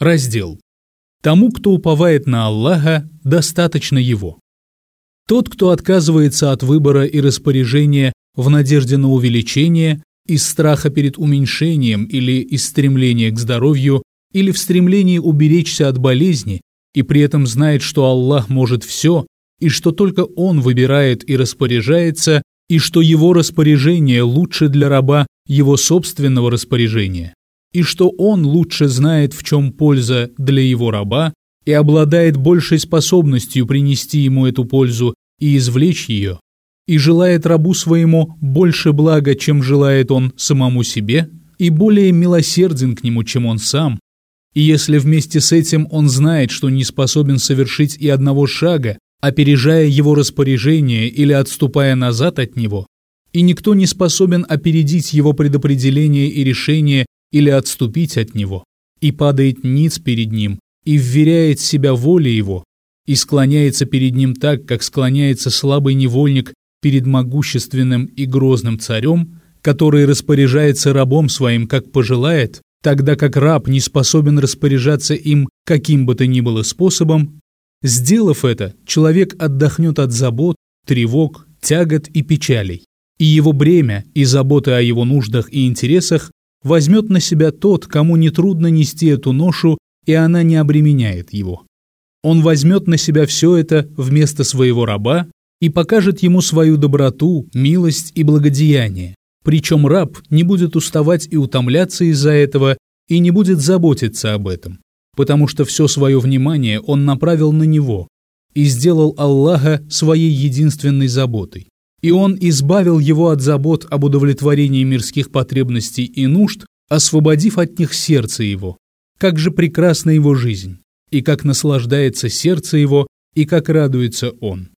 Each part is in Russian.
Раздел. Тому, кто уповает на Аллаха, достаточно его. Тот, кто отказывается от выбора и распоряжения в надежде на увеличение, из страха перед уменьшением или из стремления к здоровью, или в стремлении уберечься от болезни, и при этом знает, что Аллах может все, и что только Он выбирает и распоряжается, и что Его распоряжение лучше для раба Его собственного распоряжения, и что Он лучше знает, в чем польза для Его раба, и обладает большей способностью принести ему эту пользу и извлечь ее, и желает рабу своему больше блага, чем желает он самому себе, и более милосерден к нему, чем он сам, и если вместе с этим он знает, что не способен совершить и одного шага, опережая его распоряжение или отступая назад от него, и никто не способен опередить его предопределение и решение или отступить от него, и падает ниц перед ним, и вверяет себя воле его, и склоняется перед ним так, как склоняется слабый невольник перед могущественным и грозным царем, который распоряжается рабом своим, как пожелает, тогда как раб не способен распоряжаться им каким бы то ни было способом, Сделав это, человек отдохнет от забот, тревог, тягот и печалей, и его бремя и заботы о его нуждах и интересах возьмет на себя тот, кому нетрудно нести эту ношу, и она не обременяет его. Он возьмет на себя все это вместо своего раба и покажет ему свою доброту, милость и благодеяние. Причем раб не будет уставать и утомляться из-за этого и не будет заботиться об этом потому что все свое внимание он направил на него и сделал Аллаха своей единственной заботой. И он избавил его от забот об удовлетворении мирских потребностей и нужд, освободив от них сердце его. Как же прекрасна его жизнь, и как наслаждается сердце его, и как радуется он.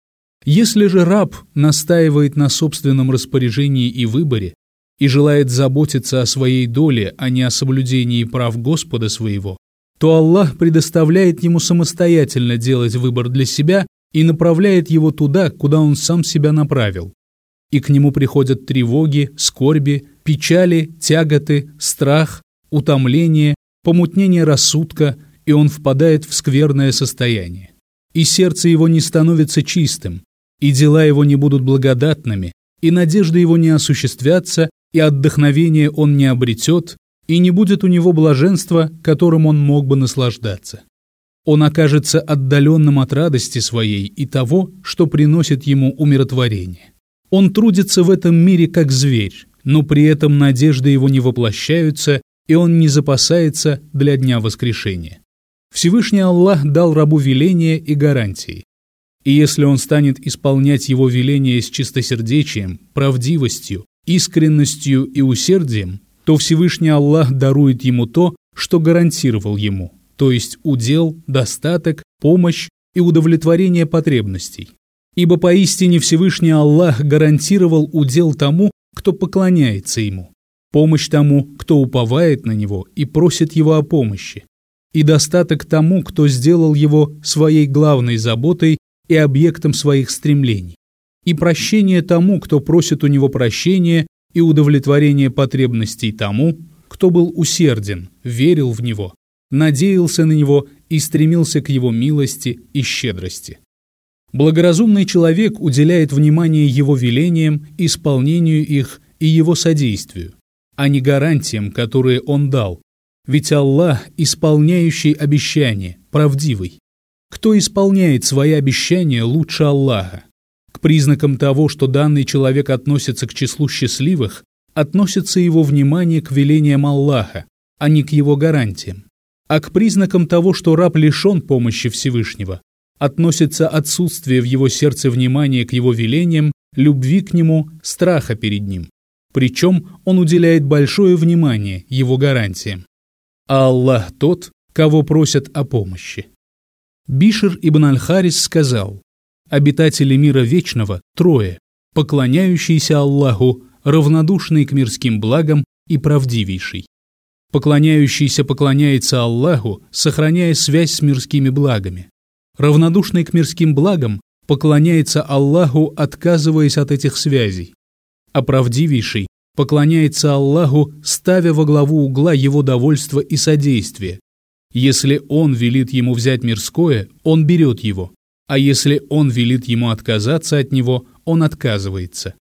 Если же раб настаивает на собственном распоряжении и выборе, и желает заботиться о своей доле, а не о соблюдении прав Господа своего, то Аллах предоставляет ему самостоятельно делать выбор для себя и направляет его туда, куда он сам себя направил. И к нему приходят тревоги, скорби, печали, тяготы, страх, утомление, помутнение рассудка, и он впадает в скверное состояние. И сердце его не становится чистым, и дела его не будут благодатными, и надежды его не осуществятся, и отдохновение он не обретет, и не будет у него блаженства, которым он мог бы наслаждаться. Он окажется отдаленным от радости своей и того, что приносит ему умиротворение. Он трудится в этом мире как зверь, но при этом надежды его не воплощаются, и он не запасается для дня воскрешения. Всевышний Аллах дал рабу веления и гарантии. И если он станет исполнять его веления с чистосердечием, правдивостью, искренностью и усердием, то Всевышний Аллах дарует ему то, что гарантировал ему, то есть удел, достаток, помощь и удовлетворение потребностей. Ибо поистине Всевышний Аллах гарантировал удел тому, кто поклоняется ему, помощь тому, кто уповает на него и просит его о помощи, и достаток тому, кто сделал его своей главной заботой и объектом своих стремлений, и прощение тому, кто просит у него прощения и удовлетворение потребностей тому, кто был усерден, верил в него, надеялся на него и стремился к его милости и щедрости. Благоразумный человек уделяет внимание его велениям, исполнению их и его содействию, а не гарантиям, которые он дал. Ведь Аллах, исполняющий обещания, правдивый. Кто исполняет свои обещания лучше Аллаха? К признакам того, что данный человек относится к числу счастливых, относится его внимание к велениям Аллаха, а не к его гарантиям. А к признакам того, что раб лишен помощи Всевышнего, относится отсутствие в его сердце внимания к его велениям, любви к нему, страха перед ним. Причем он уделяет большое внимание его гарантиям. А Аллах тот, кого просят о помощи. Бишер ибн Аль-Харис сказал, обитатели мира вечного трое, поклоняющийся Аллаху, равнодушный к мирским благам и правдивейший. Поклоняющийся поклоняется Аллаху, сохраняя связь с мирскими благами. Равнодушный к мирским благам поклоняется Аллаху, отказываясь от этих связей. А поклоняется Аллаху, ставя во главу угла его довольство и содействие. Если он велит ему взять мирское, он берет его, а если он велит ему отказаться от него, он отказывается.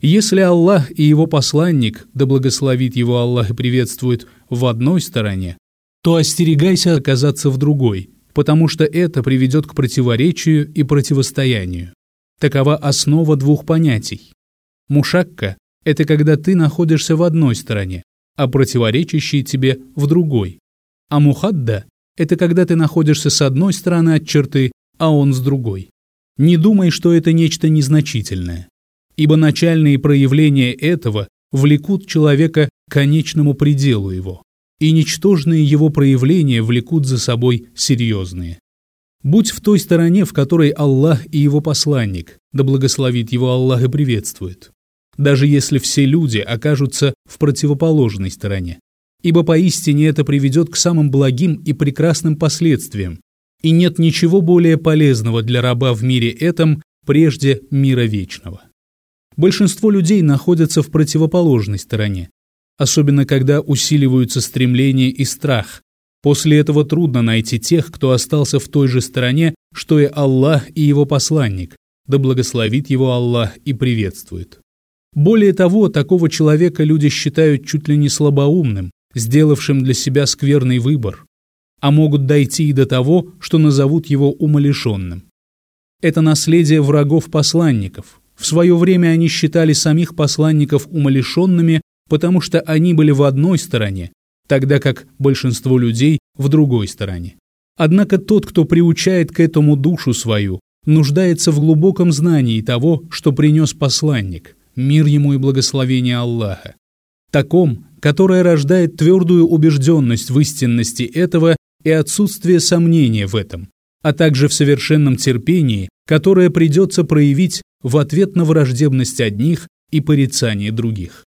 Если Аллах и его посланник, да благословит его Аллах и приветствует, в одной стороне, то остерегайся оказаться в другой, потому что это приведет к противоречию и противостоянию. Такова основа двух понятий. Мушакка – это когда ты находишься в одной стороне, а противоречащий тебе в другой. А мухадда – это когда ты находишься с одной стороны от черты, а он с другой. Не думай, что это нечто незначительное, ибо начальные проявления этого влекут человека к конечному пределу его, и ничтожные его проявления влекут за собой серьезные. Будь в той стороне, в которой Аллах и его посланник, да благословит его Аллах и приветствует, даже если все люди окажутся в противоположной стороне. Ибо поистине это приведет к самым благим и прекрасным последствиям, и нет ничего более полезного для раба в мире этом, прежде мира вечного. Большинство людей находятся в противоположной стороне, особенно когда усиливаются стремление и страх, После этого трудно найти тех, кто остался в той же стороне, что и Аллах и его посланник, да благословит его Аллах и приветствует. Более того, такого человека люди считают чуть ли не слабоумным, сделавшим для себя скверный выбор, а могут дойти и до того, что назовут его умалишенным. Это наследие врагов посланников. В свое время они считали самих посланников умалишенными, потому что они были в одной стороне, тогда как большинство людей в другой стороне. Однако тот, кто приучает к этому душу свою, нуждается в глубоком знании того, что принес посланник, мир ему и благословение Аллаха. Таком, которое рождает твердую убежденность в истинности этого и отсутствие сомнения в этом, а также в совершенном терпении, которое придется проявить в ответ на враждебность одних и порицание других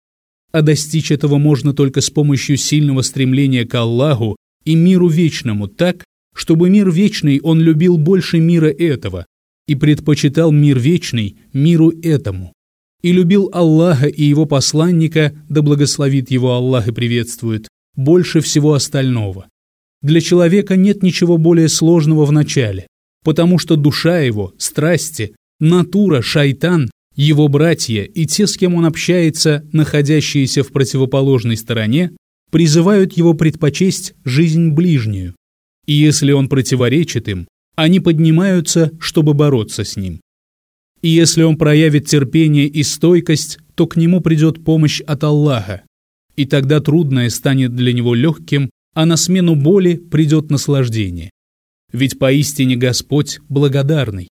а достичь этого можно только с помощью сильного стремления к Аллаху и миру вечному так, чтобы мир вечный он любил больше мира этого и предпочитал мир вечный миру этому, и любил Аллаха и его посланника, да благословит его Аллах и приветствует, больше всего остального. Для человека нет ничего более сложного в начале, потому что душа его, страсти, натура, шайтан его братья и те, с кем он общается, находящиеся в противоположной стороне, призывают его предпочесть жизнь ближнюю. И если он противоречит им, они поднимаются, чтобы бороться с ним. И если он проявит терпение и стойкость, то к нему придет помощь от Аллаха. И тогда трудное станет для него легким, а на смену боли придет наслаждение. Ведь поистине Господь благодарный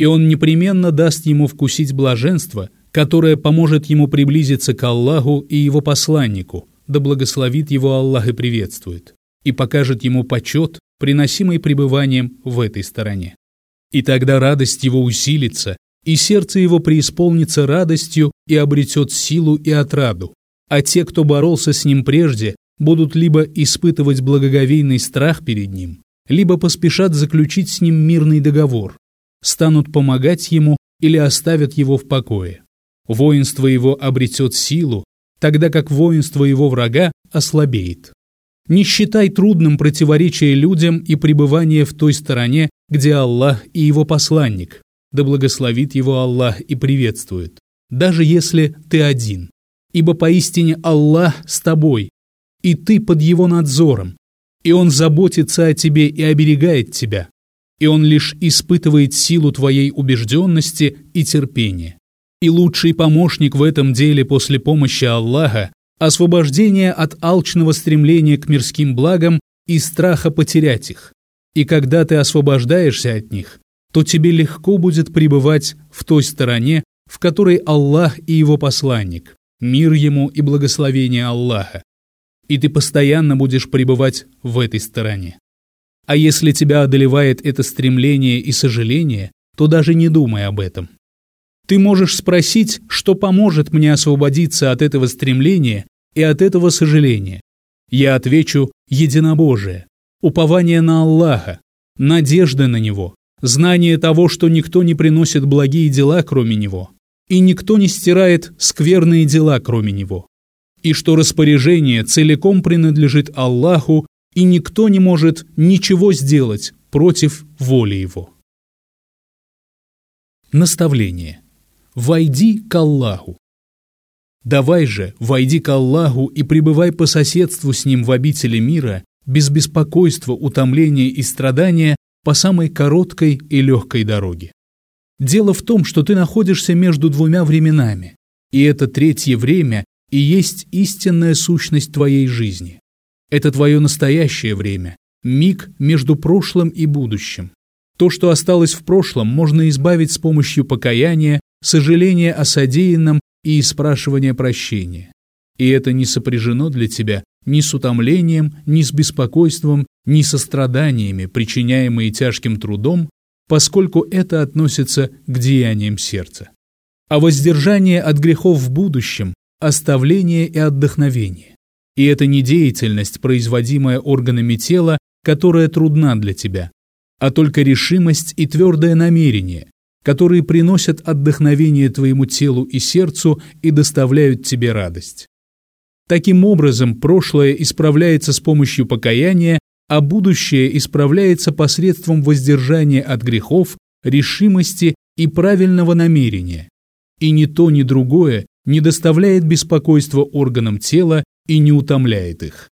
и он непременно даст ему вкусить блаженство, которое поможет ему приблизиться к Аллаху и его посланнику, да благословит его Аллах и приветствует, и покажет ему почет, приносимый пребыванием в этой стороне. И тогда радость его усилится, и сердце его преисполнится радостью и обретет силу и отраду, а те, кто боролся с ним прежде, будут либо испытывать благоговейный страх перед ним, либо поспешат заключить с ним мирный договор, станут помогать ему или оставят его в покое. Воинство его обретет силу, тогда как воинство его врага ослабеет. Не считай трудным противоречие людям и пребывание в той стороне, где Аллах и его посланник, да благословит его Аллах и приветствует, даже если ты один. Ибо поистине Аллах с тобой, и ты под его надзором, и он заботится о тебе и оберегает тебя и он лишь испытывает силу твоей убежденности и терпения. И лучший помощник в этом деле после помощи Аллаха – освобождение от алчного стремления к мирским благам и страха потерять их. И когда ты освобождаешься от них, то тебе легко будет пребывать в той стороне, в которой Аллах и его посланник, мир ему и благословение Аллаха. И ты постоянно будешь пребывать в этой стороне. А если тебя одолевает это стремление и сожаление, то даже не думай об этом. Ты можешь спросить, что поможет мне освободиться от этого стремления и от этого сожаления. Я отвечу «единобожие», упование на Аллаха, надежда на Него, знание того, что никто не приносит благие дела, кроме Него, и никто не стирает скверные дела, кроме Него, и что распоряжение целиком принадлежит Аллаху и никто не может ничего сделать против воли его. Наставление. Войди к Аллаху. Давай же, войди к Аллаху и пребывай по соседству с Ним в обители мира, без беспокойства, утомления и страдания по самой короткой и легкой дороге. Дело в том, что ты находишься между двумя временами, и это третье время и есть истинная сущность твоей жизни. Это твое настоящее время, миг между прошлым и будущим. То, что осталось в прошлом, можно избавить с помощью покаяния, сожаления о содеянном и спрашивания прощения. И это не сопряжено для тебя ни с утомлением, ни с беспокойством, ни со страданиями, причиняемые тяжким трудом, поскольку это относится к деяниям сердца. А воздержание от грехов в будущем – оставление и отдохновение. И это не деятельность, производимая органами тела, которая трудна для тебя, а только решимость и твердое намерение, которые приносят отдохновение твоему телу и сердцу и доставляют тебе радость. Таким образом, прошлое исправляется с помощью покаяния, а будущее исправляется посредством воздержания от грехов, решимости и правильного намерения. И ни то, ни другое не доставляет беспокойства органам тела и не утомляет их.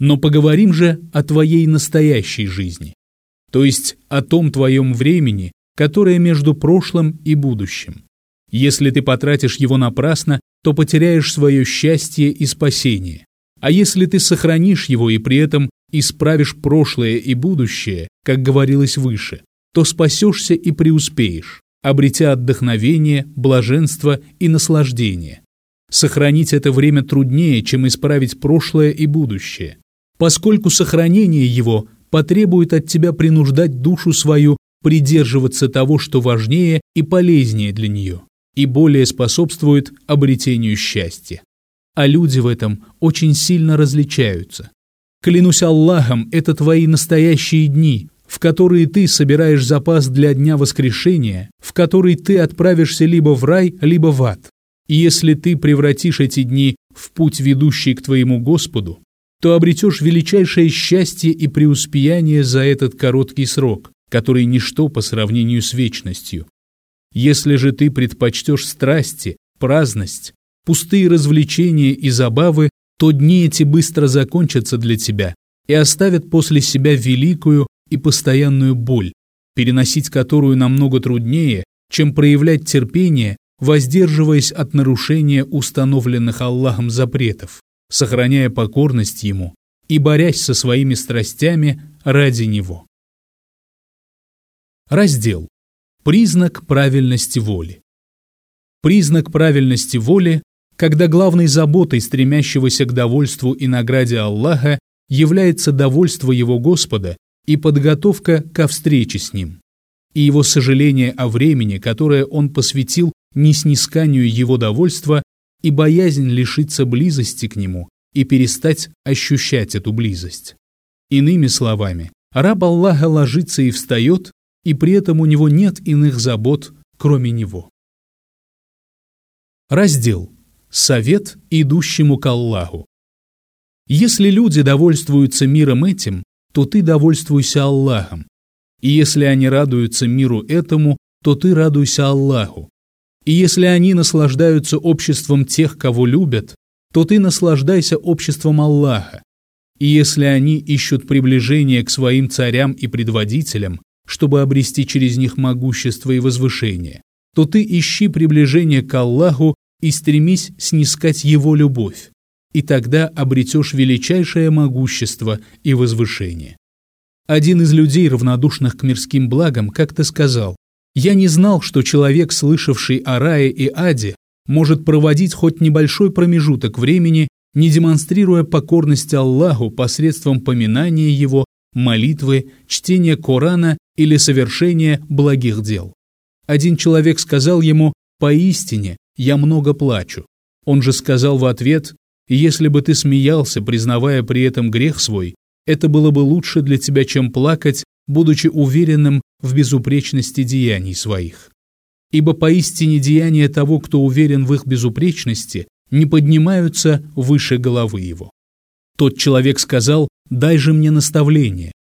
Но поговорим же о твоей настоящей жизни, то есть о том твоем времени, которое между прошлым и будущим. Если ты потратишь его напрасно, то потеряешь свое счастье и спасение. А если ты сохранишь его и при этом исправишь прошлое и будущее, как говорилось выше, то спасешься и преуспеешь, обретя отдохновение, блаженство и наслаждение. Сохранить это время труднее, чем исправить прошлое и будущее, поскольку сохранение его потребует от тебя принуждать душу свою придерживаться того, что важнее и полезнее для нее, и более способствует обретению счастья. А люди в этом очень сильно различаются. Клянусь Аллахом, это твои настоящие дни, в которые ты собираешь запас для дня воскрешения, в который ты отправишься либо в рай, либо в ад. И если ты превратишь эти дни в путь, ведущий к твоему Господу, то обретешь величайшее счастье и преуспеяние за этот короткий срок, который ничто по сравнению с вечностью. Если же ты предпочтешь страсти, праздность, пустые развлечения и забавы, то дни эти быстро закончатся для тебя и оставят после себя великую и постоянную боль, переносить которую намного труднее, чем проявлять терпение, воздерживаясь от нарушения установленных Аллахом запретов, сохраняя покорность Ему и борясь со своими страстями ради Него. Раздел. Признак правильности воли. Признак правильности воли, когда главной заботой стремящегося к довольству и награде Аллаха является довольство Его Господа и подготовка ко встрече с Ним, и его сожаление о времени, которое он посвятил неснисканию Его довольства и боязнь лишиться близости к Нему и перестать ощущать эту близость. Иными словами, раб Аллаха ложится и встает, и при этом у него нет иных забот, кроме него. Раздел «Совет идущему к Аллаху». Если люди довольствуются миром этим, то ты довольствуйся Аллахом. И если они радуются миру этому, то ты радуйся Аллаху. И если они наслаждаются обществом тех, кого любят, то ты наслаждайся обществом Аллаха. И если они ищут приближение к своим царям и предводителям, чтобы обрести через них могущество и возвышение, то ты ищи приближение к Аллаху и стремись снискать Его любовь, и тогда обретешь величайшее могущество и возвышение. Один из людей, равнодушных к мирским благам, как-то сказал, «Я не знал, что человек, слышавший о рае и аде, может проводить хоть небольшой промежуток времени, не демонстрируя покорность Аллаху посредством поминания Его, молитвы, чтения Корана или совершения благих дел. Один человек сказал ему «Поистине, я много плачу». Он же сказал в ответ «Если бы ты смеялся, признавая при этом грех свой, это было бы лучше для тебя, чем плакать, будучи уверенным в безупречности деяний своих. Ибо поистине деяния того, кто уверен в их безупречности, не поднимаются выше головы его». Тот человек сказал дай же мне наставление.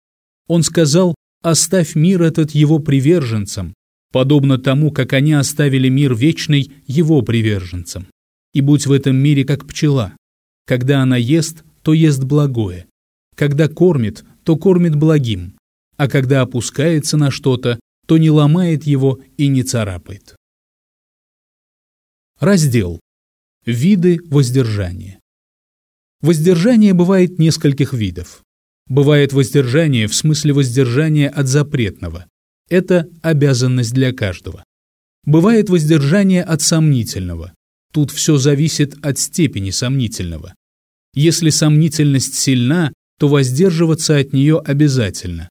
Он сказал, оставь мир этот его приверженцам, подобно тому, как они оставили мир вечный его приверженцам. И будь в этом мире как пчела. Когда она ест, то ест благое. Когда кормит, то кормит благим. А когда опускается на что-то, то не ломает его и не царапает. Раздел. Виды воздержания. Воздержание бывает нескольких видов. Бывает воздержание в смысле воздержания от запретного. Это обязанность для каждого. Бывает воздержание от сомнительного. Тут все зависит от степени сомнительного. Если сомнительность сильна, то воздерживаться от нее обязательно.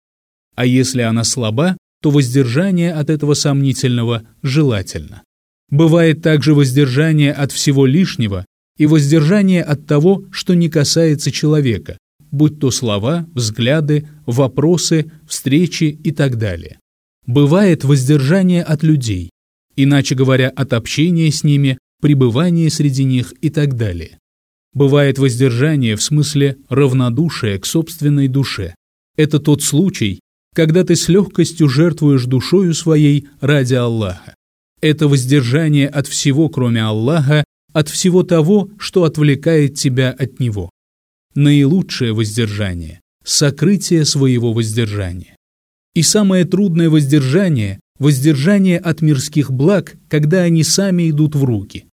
А если она слаба, то воздержание от этого сомнительного желательно. Бывает также воздержание от всего лишнего и воздержание от того, что не касается человека, будь то слова, взгляды, вопросы, встречи и так далее. Бывает воздержание от людей, иначе говоря, от общения с ними, пребывания среди них и так далее. Бывает воздержание в смысле равнодушия к собственной душе. Это тот случай, когда ты с легкостью жертвуешь душою своей ради Аллаха. Это воздержание от всего, кроме Аллаха, от всего того, что отвлекает тебя от Него наилучшее воздержание – сокрытие своего воздержания. И самое трудное воздержание – воздержание от мирских благ, когда они сами идут в руки.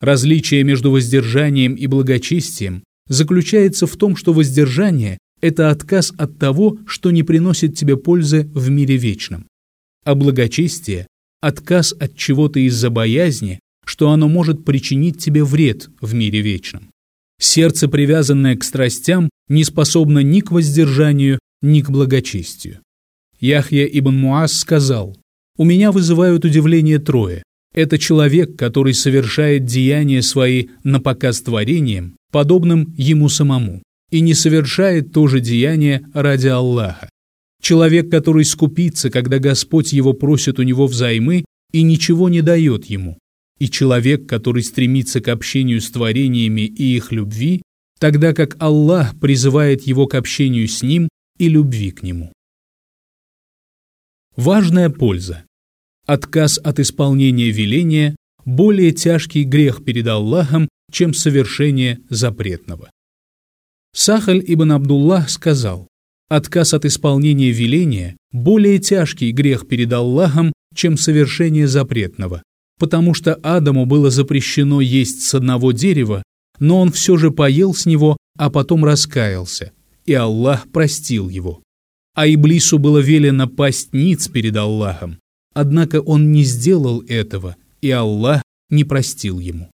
Различие между воздержанием и благочестием заключается в том, что воздержание – это отказ от того, что не приносит тебе пользы в мире вечном. А благочестие – отказ от чего-то из-за боязни, что оно может причинить тебе вред в мире вечном. Сердце, привязанное к страстям, не способно ни к воздержанию, ни к благочестию. Яхья ибн Муаз сказал, «У меня вызывают удивление трое. Это человек, который совершает деяния свои на показ творением, подобным ему самому, и не совершает то же деяние ради Аллаха. Человек, который скупится, когда Господь его просит у него взаймы и ничего не дает ему и человек, который стремится к общению с творениями и их любви, тогда как Аллах призывает его к общению с ним и любви к нему. Важная польза. Отказ от исполнения веления – более тяжкий грех перед Аллахом, чем совершение запретного. Сахаль ибн Абдуллах сказал, отказ от исполнения веления – более тяжкий грех перед Аллахом, чем совершение запретного, потому что Адаму было запрещено есть с одного дерева, но он все же поел с него, а потом раскаялся, и Аллах простил его. А Иблису было велено пасть ниц перед Аллахом, однако он не сделал этого, и Аллах не простил ему.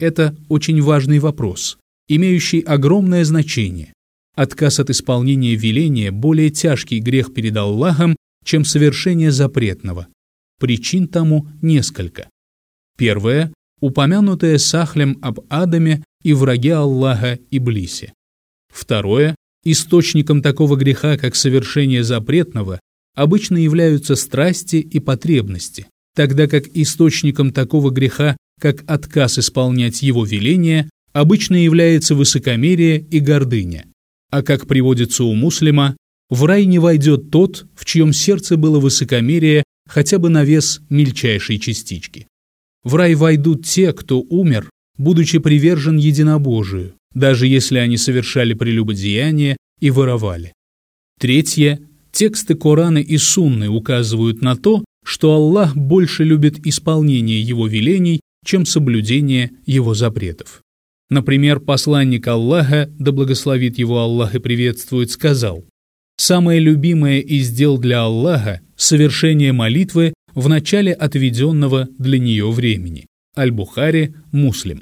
Это очень важный вопрос, имеющий огромное значение. Отказ от исполнения веления – более тяжкий грех перед Аллахом, чем совершение запретного. Причин тому несколько. Первое – упомянутое Сахлем об Адаме и враге Аллаха Иблисе. Второе – источником такого греха, как совершение запретного, обычно являются страсти и потребности, тогда как источником такого греха, как отказ исполнять его веления, обычно является высокомерие и гордыня. А как приводится у муслима, в рай не войдет тот, в чьем сердце было высокомерие хотя бы на вес мельчайшей частички. В рай войдут те, кто умер, будучи привержен единобожию, даже если они совершали прелюбодеяние и воровали. Третье. Тексты Корана и Сунны указывают на то, что Аллах больше любит исполнение Его велений, чем соблюдение Его запретов. Например, посланник Аллаха, да благословит его Аллах и приветствует, сказал, «Самое любимое из дел для Аллаха – совершение молитвы в начале отведенного для нее времени. Аль-Бухари, Муслим.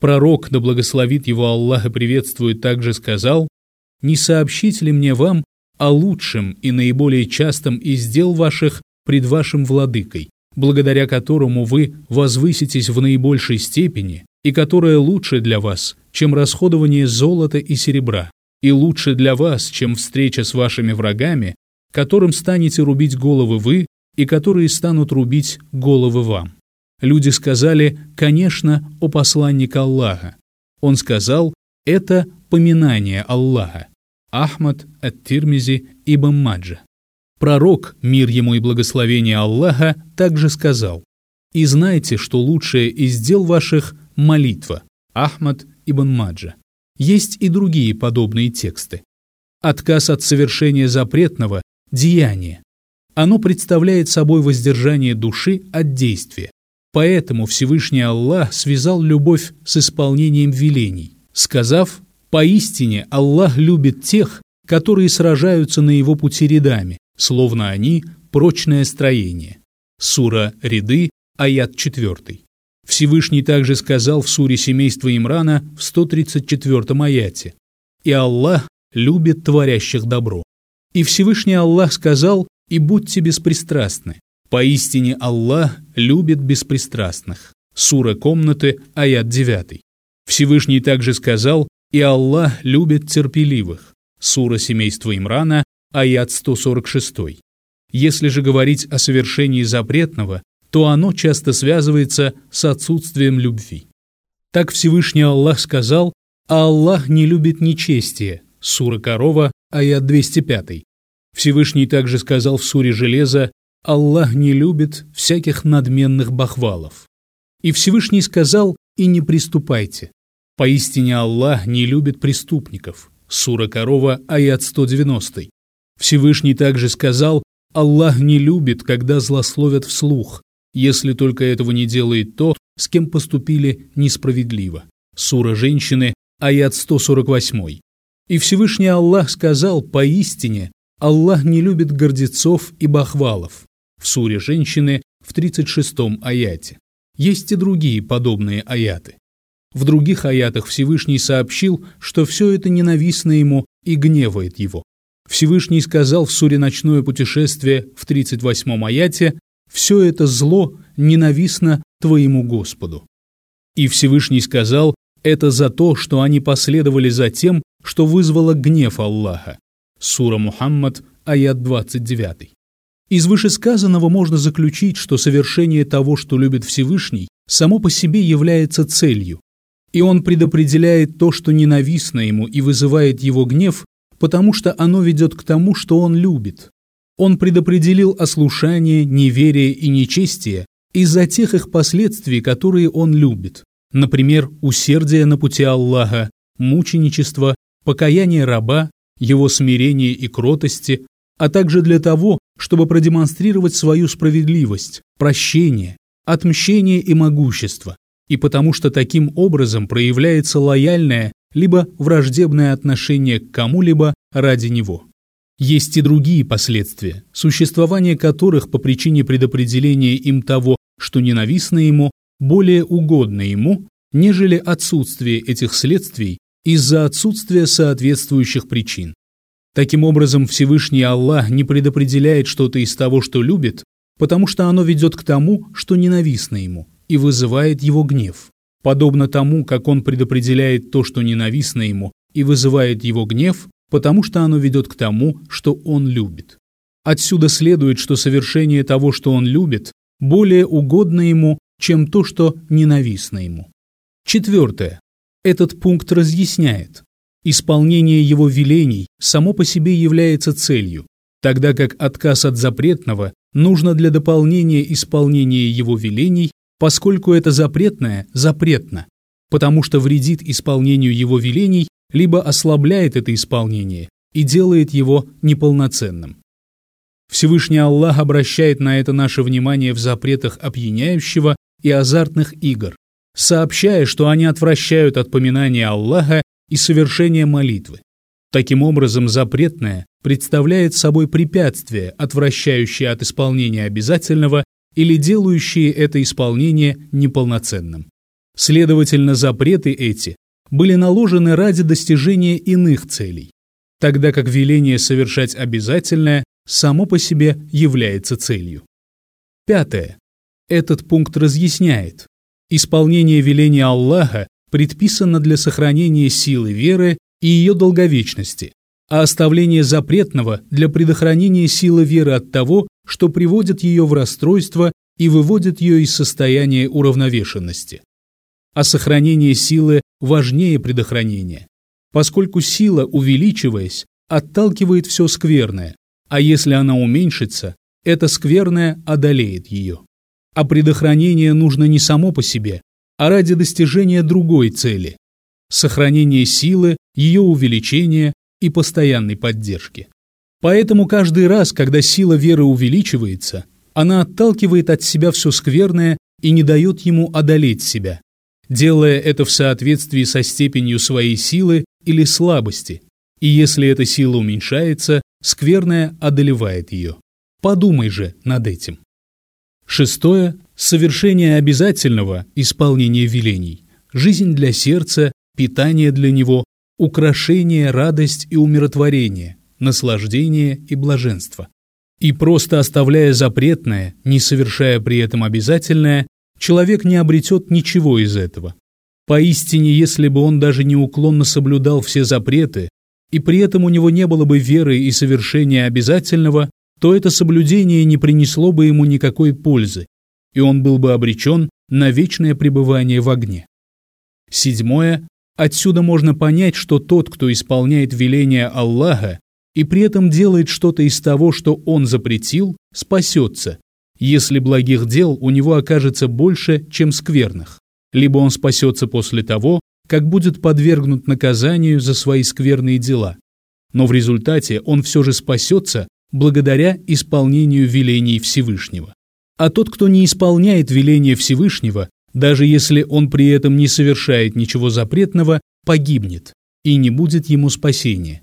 Пророк, да благословит его Аллах и приветствует, также сказал, «Не сообщить ли мне вам о лучшем и наиболее частом из дел ваших пред вашим владыкой, благодаря которому вы возвыситесь в наибольшей степени и которое лучше для вас, чем расходование золота и серебра, и лучше для вас, чем встреча с вашими врагами, которым станете рубить головы вы, и которые станут рубить головы вам. Люди сказали, конечно, о посланник Аллаха. Он сказал, это поминание Аллаха. Ахмад, Ат-Тирмизи, Ибн Маджа. Пророк, мир ему и благословение Аллаха, также сказал, «И знайте, что лучшее из дел ваших – молитва». Ахмад ибн Маджа. Есть и другие подобные тексты. Отказ от совершения запретного – деяние. Оно представляет собой воздержание души от действия. Поэтому Всевышний Аллах связал любовь с исполнением велений, сказав «Поистине Аллах любит тех, которые сражаются на его пути рядами, словно они – прочное строение. Сура Ряды, аят 4. Всевышний также сказал в суре семейства Имрана в 134 аяте «И Аллах любит творящих добро». И Всевышний Аллах сказал «И будьте беспристрастны». Поистине Аллах любит беспристрастных. Сура комнаты, аят 9. Всевышний также сказал «И Аллах любит терпеливых». Сура семейства Имрана, аят 146. Если же говорить о совершении запретного, то оно часто связывается с отсутствием любви. Так Всевышний Аллах сказал, а Аллах не любит нечестие. Сура Корова, аят 205. Всевышний также сказал в суре Железа, Аллах не любит всяких надменных бахвалов. И Всевышний сказал, и не приступайте. Поистине Аллах не любит преступников. Сура Корова, аят 190. Всевышний также сказал, Аллах не любит, когда злословят вслух, если только этого не делает то, с кем поступили несправедливо. Сура женщины, аят 148. И Всевышний Аллах сказал поистине, Аллах не любит гордецов и бахвалов. В суре женщины в 36 аяте. Есть и другие подобные аяты. В других аятах Всевышний сообщил, что все это ненавистно ему и гневает его. Всевышний сказал в суре «Ночное путешествие» в 38-м аяте «Все это зло ненавистно твоему Господу». И Всевышний сказал «Это за то, что они последовали за тем, что вызвало гнев Аллаха». Сура Мухаммад, аят 29. Из вышесказанного можно заключить, что совершение того, что любит Всевышний, само по себе является целью, и он предопределяет то, что ненавистно ему и вызывает его гнев, потому что оно ведет к тому, что он любит. Он предопределил ослушание, неверие и нечестие из-за тех их последствий, которые он любит. Например, усердие на пути Аллаха, мученичество, покаяние раба, его смирение и кротости, а также для того, чтобы продемонстрировать свою справедливость, прощение, отмщение и могущество, и потому что таким образом проявляется лояльное либо враждебное отношение к кому-либо ради него. Есть и другие последствия, существование которых по причине предопределения им того, что ненавистно ему, более угодно ему, нежели отсутствие этих следствий из-за отсутствия соответствующих причин. Таким образом, Всевышний Аллах не предопределяет что-то из того, что любит, потому что оно ведет к тому, что ненавистно ему, и вызывает его гнев подобно тому, как он предопределяет то, что ненавистно ему, и вызывает его гнев, потому что оно ведет к тому, что он любит. Отсюда следует, что совершение того, что он любит, более угодно ему, чем то, что ненавистно ему. Четвертое. Этот пункт разъясняет. Исполнение его велений само по себе является целью, тогда как отказ от запретного нужно для дополнения исполнения его велений поскольку это запретное запретно, потому что вредит исполнению его велений, либо ослабляет это исполнение и делает его неполноценным. Всевышний Аллах обращает на это наше внимание в запретах опьяняющего и азартных игр, сообщая, что они отвращают от поминания Аллаха и совершения молитвы. Таким образом, запретное представляет собой препятствие, отвращающее от исполнения обязательного или делающие это исполнение неполноценным. Следовательно, запреты эти были наложены ради достижения иных целей, тогда как веление совершать обязательное само по себе является целью. Пятое. Этот пункт разъясняет. Исполнение веления Аллаха предписано для сохранения силы веры и ее долговечности, а оставление запретного для предохранения силы веры от того, что приводит ее в расстройство и выводит ее из состояния уравновешенности. А сохранение силы важнее предохранения, поскольку сила, увеличиваясь, отталкивает все скверное, а если она уменьшится, это скверное одолеет ее. А предохранение нужно не само по себе, а ради достижения другой цели – сохранения силы, ее увеличения и постоянной поддержки. Поэтому каждый раз, когда сила веры увеличивается, она отталкивает от себя все скверное и не дает ему одолеть себя, делая это в соответствии со степенью своей силы или слабости. И если эта сила уменьшается, скверное одолевает ее. Подумай же над этим. Шестое – совершение обязательного исполнения велений, жизнь для сердца, питание для него, украшение, радость и умиротворение, наслаждение и блаженство. И просто оставляя запретное, не совершая при этом обязательное, человек не обретет ничего из этого. Поистине, если бы он даже неуклонно соблюдал все запреты, и при этом у него не было бы веры и совершения обязательного, то это соблюдение не принесло бы ему никакой пользы, и он был бы обречен на вечное пребывание в огне. Седьмое. Отсюда можно понять, что тот, кто исполняет веления Аллаха и при этом делает что-то из того, что он запретил, спасется, если благих дел у него окажется больше, чем скверных. Либо он спасется после того, как будет подвергнут наказанию за свои скверные дела. Но в результате он все же спасется благодаря исполнению велений Всевышнего. А тот, кто не исполняет веления Всевышнего, даже если он при этом не совершает ничего запретного, погибнет, и не будет ему спасения.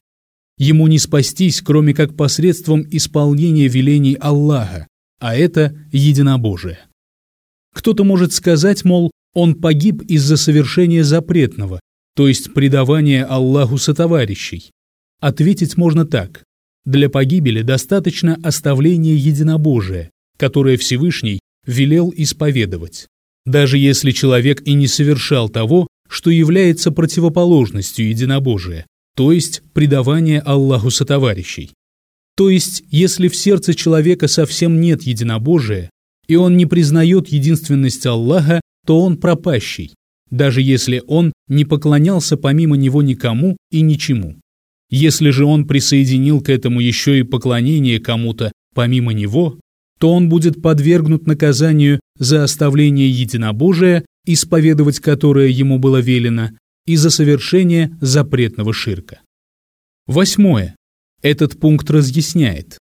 Ему не спастись, кроме как посредством исполнения велений Аллаха, а это единобожие. Кто-то может сказать, мол, он погиб из-за совершения запретного, то есть предавания Аллаху сотоварищей. Ответить можно так. Для погибели достаточно оставления единобожия, которое Всевышний велел исповедовать. Даже если человек и не совершал того, что является противоположностью единобожия, то есть предавание Аллаху сотоварищей. То есть, если в сердце человека совсем нет единобожия, и он не признает единственность Аллаха, то он пропащий, даже если он не поклонялся помимо него никому и ничему. Если же он присоединил к этому еще и поклонение кому-то помимо него, то он будет подвергнут наказанию за оставление единобожия, исповедовать которое ему было велено, и за совершение запретного ширка. Восьмое. Этот пункт разъясняет.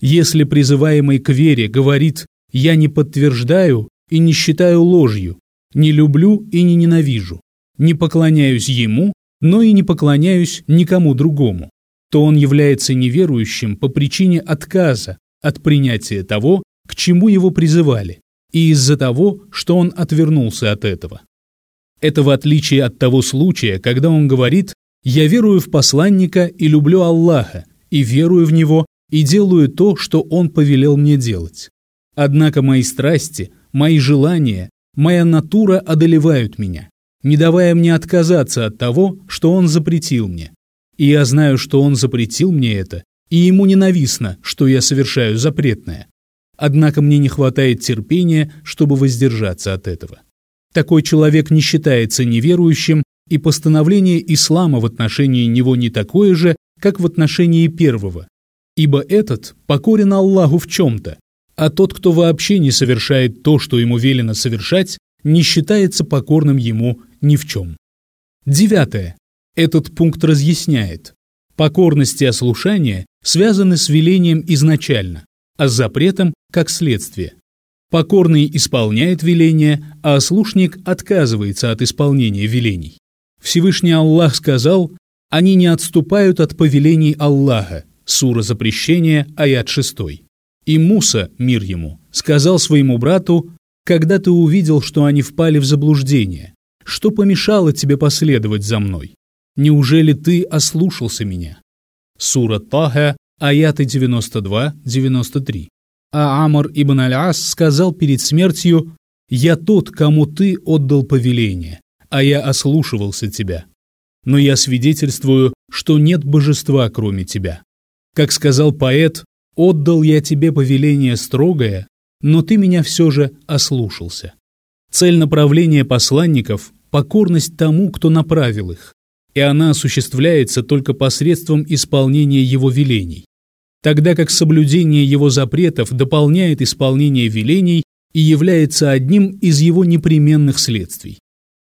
Если призываемый к вере говорит «я не подтверждаю и не считаю ложью, не люблю и не ненавижу, не поклоняюсь ему, но и не поклоняюсь никому другому», то он является неверующим по причине отказа от принятия того, к чему его призывали, и из-за того, что он отвернулся от этого. Это в отличие от того случая, когда он говорит я верую в посланника и люблю Аллаха, и верую в Него, и делаю то, что Он повелел мне делать. Однако мои страсти, мои желания, моя натура одолевают меня, не давая мне отказаться от того, что Он запретил мне. И я знаю, что Он запретил мне это, и Ему ненавистно, что я совершаю запретное. Однако мне не хватает терпения, чтобы воздержаться от этого. Такой человек не считается неверующим и постановление ислама в отношении него не такое же, как в отношении первого, ибо этот покорен Аллаху в чем-то, а тот, кто вообще не совершает то, что ему велено совершать, не считается покорным ему ни в чем. Девятое. Этот пункт разъясняет. Покорность и ослушание связаны с велением изначально, а с запретом как следствие. Покорный исполняет веление, а ослушник отказывается от исполнения велений. Всевышний Аллах сказал, они не отступают от повелений Аллаха, сура запрещения, аят 6. И Муса, мир ему, сказал своему брату, когда ты увидел, что они впали в заблуждение, что помешало тебе последовать за мной? Неужели ты ослушался меня? Сура Таха, аяты 92-93. А Амар ибн Аль-Ас сказал перед смертью, «Я тот, кому ты отдал повеление, а я ослушивался тебя. Но я свидетельствую, что нет божества, кроме тебя. Как сказал поэт, отдал я тебе повеление строгое, но ты меня все же ослушался. Цель направления посланников – покорность тому, кто направил их. и она осуществляется только посредством исполнения его велений, тогда как соблюдение его запретов дополняет исполнение велений и является одним из его непременных следствий.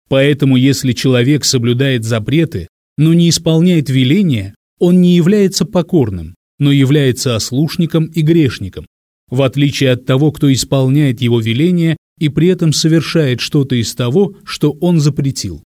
Поэтому если человек соблюдает запреты, но не исполняет веления, он не является покорным, но является ослушником и грешником, в отличие от того, кто исполняет его веления и при этом совершает что-то из того, что он запретил.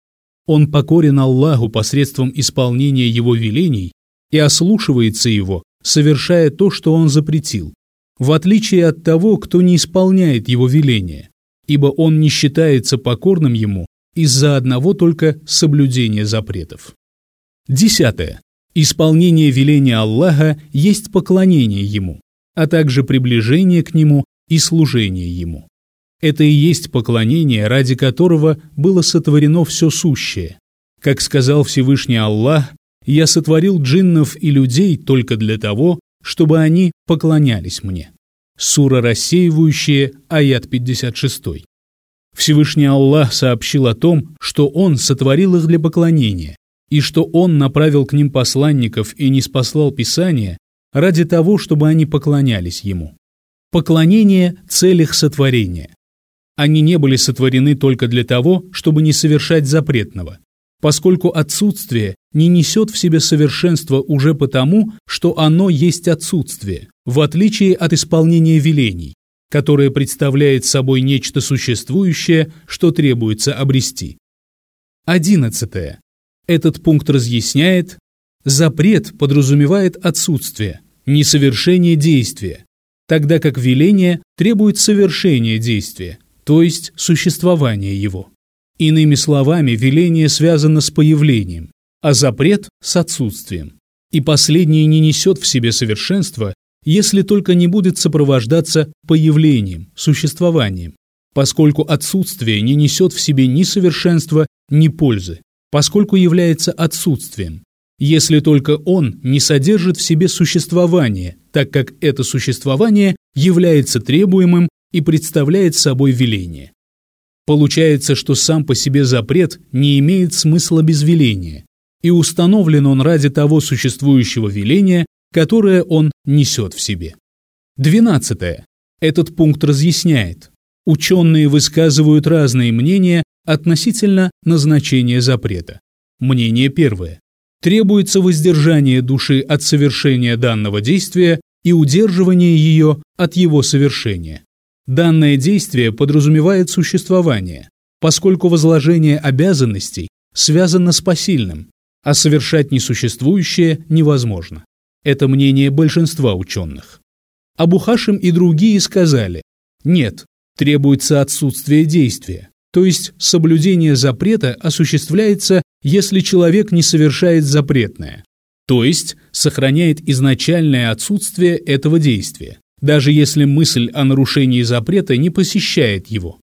Он покорен Аллаху посредством исполнения его велений и ослушивается его, совершая то, что он запретил, в отличие от того, кто не исполняет его веления, ибо он не считается покорным ему из-за одного только соблюдения запретов. Десятое. Исполнение веления Аллаха есть поклонение Ему, а также приближение к Нему и служение Ему. Это и есть поклонение, ради которого было сотворено все сущее. Как сказал Всевышний Аллах, «Я сотворил джиннов и людей только для того, чтобы они поклонялись мне». Сура рассеивающая, аят 56. Всевышний Аллах сообщил о том, что Он сотворил их для поклонения, и что Он направил к ним посланников и не спаслал Писание ради того, чтобы они поклонялись Ему. Поклонение – цель их сотворения. Они не были сотворены только для того, чтобы не совершать запретного, поскольку отсутствие не несет в себе совершенства уже потому, что оно есть отсутствие, в отличие от исполнения велений, которое представляет собой нечто существующее, что требуется обрести. Одиннадцатое. Этот пункт разъясняет, запрет подразумевает отсутствие, несовершение действия, тогда как веление требует совершения действия, то есть существования его. Иными словами, веление связано с появлением, а запрет – с отсутствием. И последнее не несет в себе совершенства, если только не будет сопровождаться появлением, существованием, поскольку отсутствие не несет в себе ни совершенства, ни пользы, поскольку является отсутствием, если только он не содержит в себе существование, так как это существование является требуемым и представляет собой веление. Получается, что сам по себе запрет не имеет смысла без веления, и установлен он ради того существующего веления, которое он несет в себе. Двенадцатое. Этот пункт разъясняет. Ученые высказывают разные мнения относительно назначения запрета. Мнение первое. Требуется воздержание души от совершения данного действия и удерживание ее от его совершения. Данное действие подразумевает существование, поскольку возложение обязанностей связано с посильным, а совершать несуществующее невозможно. Это мнение большинства ученых. Абухашим и другие сказали, нет, требуется отсутствие действия, то есть соблюдение запрета осуществляется, если человек не совершает запретное, то есть сохраняет изначальное отсутствие этого действия даже если мысль о нарушении запрета не посещает его.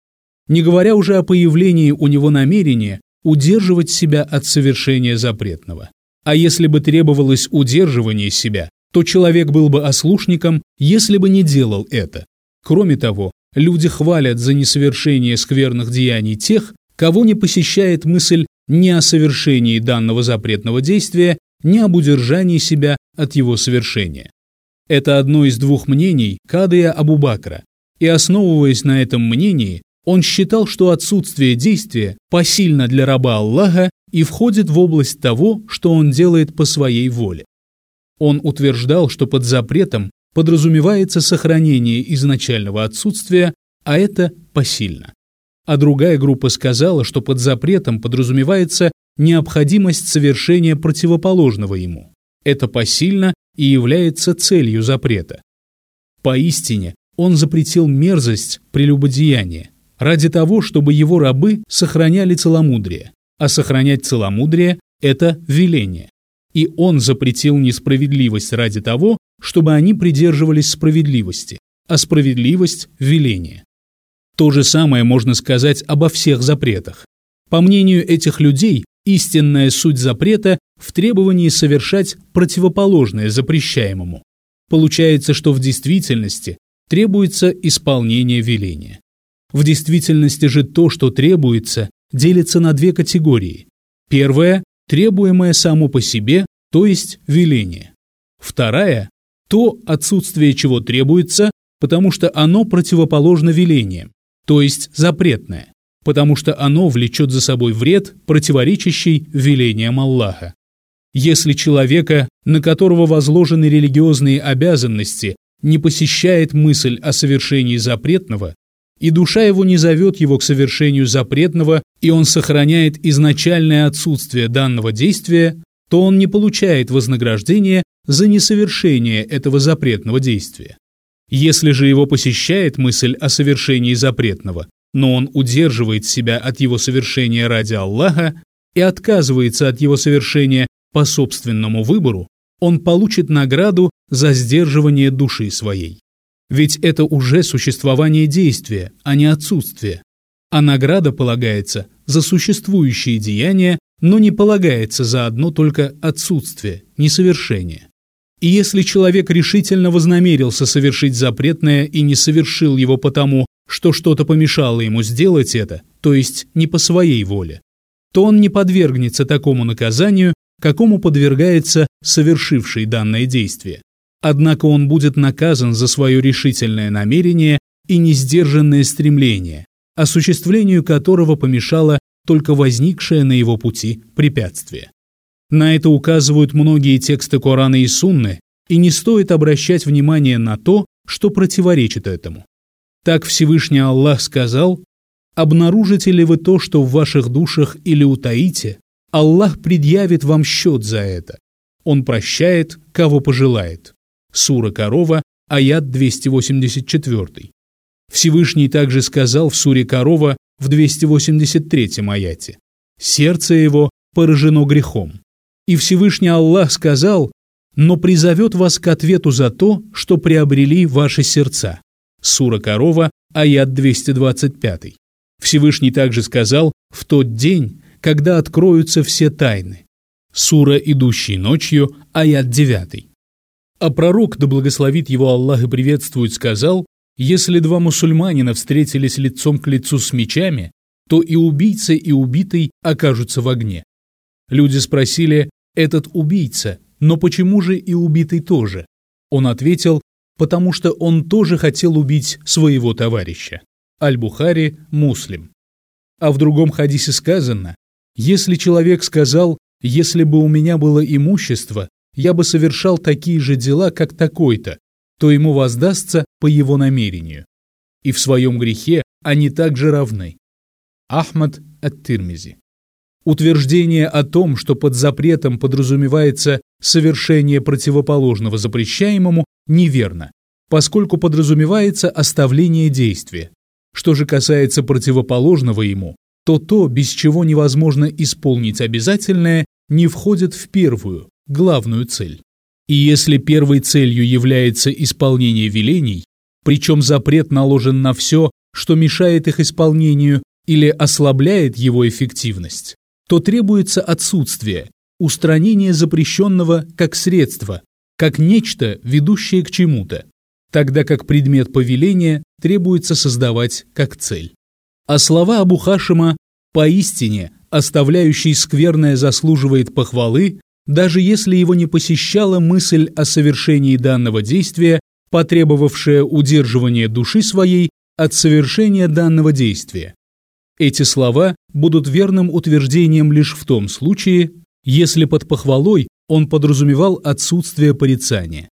Не говоря уже о появлении у него намерения удерживать себя от совершения запретного. А если бы требовалось удерживание себя, то человек был бы ослушником, если бы не делал это. Кроме того, люди хвалят за несовершение скверных деяний тех, кого не посещает мысль ни о совершении данного запретного действия, ни об удержании себя от его совершения. Это одно из двух мнений Кадыя Абубакра, и основываясь на этом мнении, он считал, что отсутствие действия посильно для раба Аллаха и входит в область того, что он делает по своей воле. Он утверждал, что под запретом подразумевается сохранение изначального отсутствия, а это посильно. А другая группа сказала, что под запретом подразумевается необходимость совершения противоположного ему. Это посильно и является целью запрета. Поистине, он запретил мерзость прелюбодеяния ради того, чтобы его рабы сохраняли целомудрие, а сохранять целомудрие – это веление. И он запретил несправедливость ради того, чтобы они придерживались справедливости, а справедливость – веление. То же самое можно сказать обо всех запретах. По мнению этих людей, истинная суть запрета в требовании совершать противоположное запрещаемому. Получается, что в действительности требуется исполнение веления. В действительности же то, что требуется, делится на две категории. Первая требуемое само по себе, то есть веление. Вторая – то отсутствие чего требуется, потому что оно противоположно велениям, то есть запретное, потому что оно влечет за собой вред, противоречащий велениям Аллаха. Если человека, на которого возложены религиозные обязанности, не посещает мысль о совершении запретного, и душа его не зовет его к совершению запретного, и он сохраняет изначальное отсутствие данного действия, то он не получает вознаграждения за несовершение этого запретного действия. Если же его посещает мысль о совершении запретного, но он удерживает себя от его совершения ради Аллаха и отказывается от его совершения по собственному выбору, он получит награду за сдерживание души своей. Ведь это уже существование действия, а не отсутствие. А награда полагается за существующие деяния, но не полагается за одно только отсутствие, несовершение. И если человек решительно вознамерился совершить запретное и не совершил его потому, что что-то помешало ему сделать это, то есть не по своей воле, то он не подвергнется такому наказанию, какому подвергается совершивший данное действие. Однако он будет наказан за свое решительное намерение и несдержанное стремление, осуществлению которого помешало только возникшее на его пути препятствие. На это указывают многие тексты Корана и Сунны, и не стоит обращать внимание на то, что противоречит этому. Так Всевышний Аллах сказал, «Обнаружите ли вы то, что в ваших душах или утаите, Аллах предъявит вам счет за это. Он прощает, кого пожелает». Сура Корова, аят 284. Всевышний также сказал в суре Корова в 283 аяте «Сердце его поражено грехом». И Всевышний Аллах сказал «Но призовет вас к ответу за то, что приобрели ваши сердца». Сура Корова, аят 225. Всевышний также сказал «В тот день, когда откроются все тайны». Сура «Идущий ночью», аят 9. А пророк, да благословит его Аллах и приветствует, сказал, если два мусульманина встретились лицом к лицу с мечами, то и убийца, и убитый окажутся в огне. Люди спросили, этот убийца, но почему же и убитый тоже? Он ответил, потому что он тоже хотел убить своего товарища. Аль-Бухари, Муслим. А в другом хадисе сказано, если человек сказал, если бы у меня было имущество, я бы совершал такие же дела, как такой-то, то ему воздастся по его намерению. И в своем грехе они также равны. Ахмад ат-Тирмизи. Утверждение о том, что под запретом подразумевается совершение противоположного запрещаемому, неверно, поскольку подразумевается оставление действия. Что же касается противоположного ему, то то, без чего невозможно исполнить обязательное, не входит в первую, главную цель. И если первой целью является исполнение велений, причем запрет наложен на все, что мешает их исполнению или ослабляет его эффективность, то требуется отсутствие, устранение запрещенного как средство, как нечто, ведущее к чему-то, тогда как предмет повеления требуется создавать как цель. А слова Абу Хашима «поистине, оставляющий скверное заслуживает похвалы», даже если его не посещала мысль о совершении данного действия, потребовавшая удерживания души своей от совершения данного действия. Эти слова будут верным утверждением лишь в том случае, если под похвалой он подразумевал отсутствие порицания.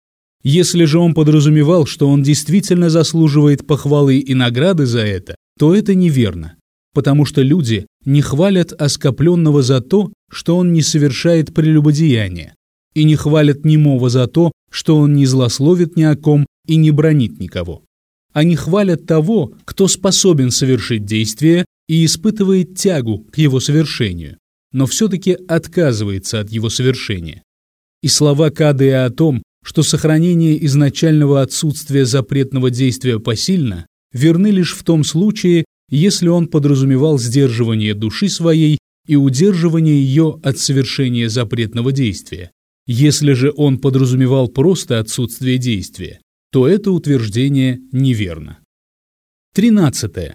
Если же он подразумевал, что он действительно заслуживает похвалы и награды за это, то это неверно потому что люди не хвалят оскопленного за то, что он не совершает прелюбодеяния, и не хвалят немого за то, что он не злословит ни о ком и не бронит никого. Они хвалят того, кто способен совершить действие и испытывает тягу к его совершению, но все-таки отказывается от его совершения. И слова Кадея о том, что сохранение изначального отсутствия запретного действия посильно, верны лишь в том случае, если он подразумевал сдерживание души своей и удерживание ее от совершения запретного действия. Если же он подразумевал просто отсутствие действия, то это утверждение неверно. 13.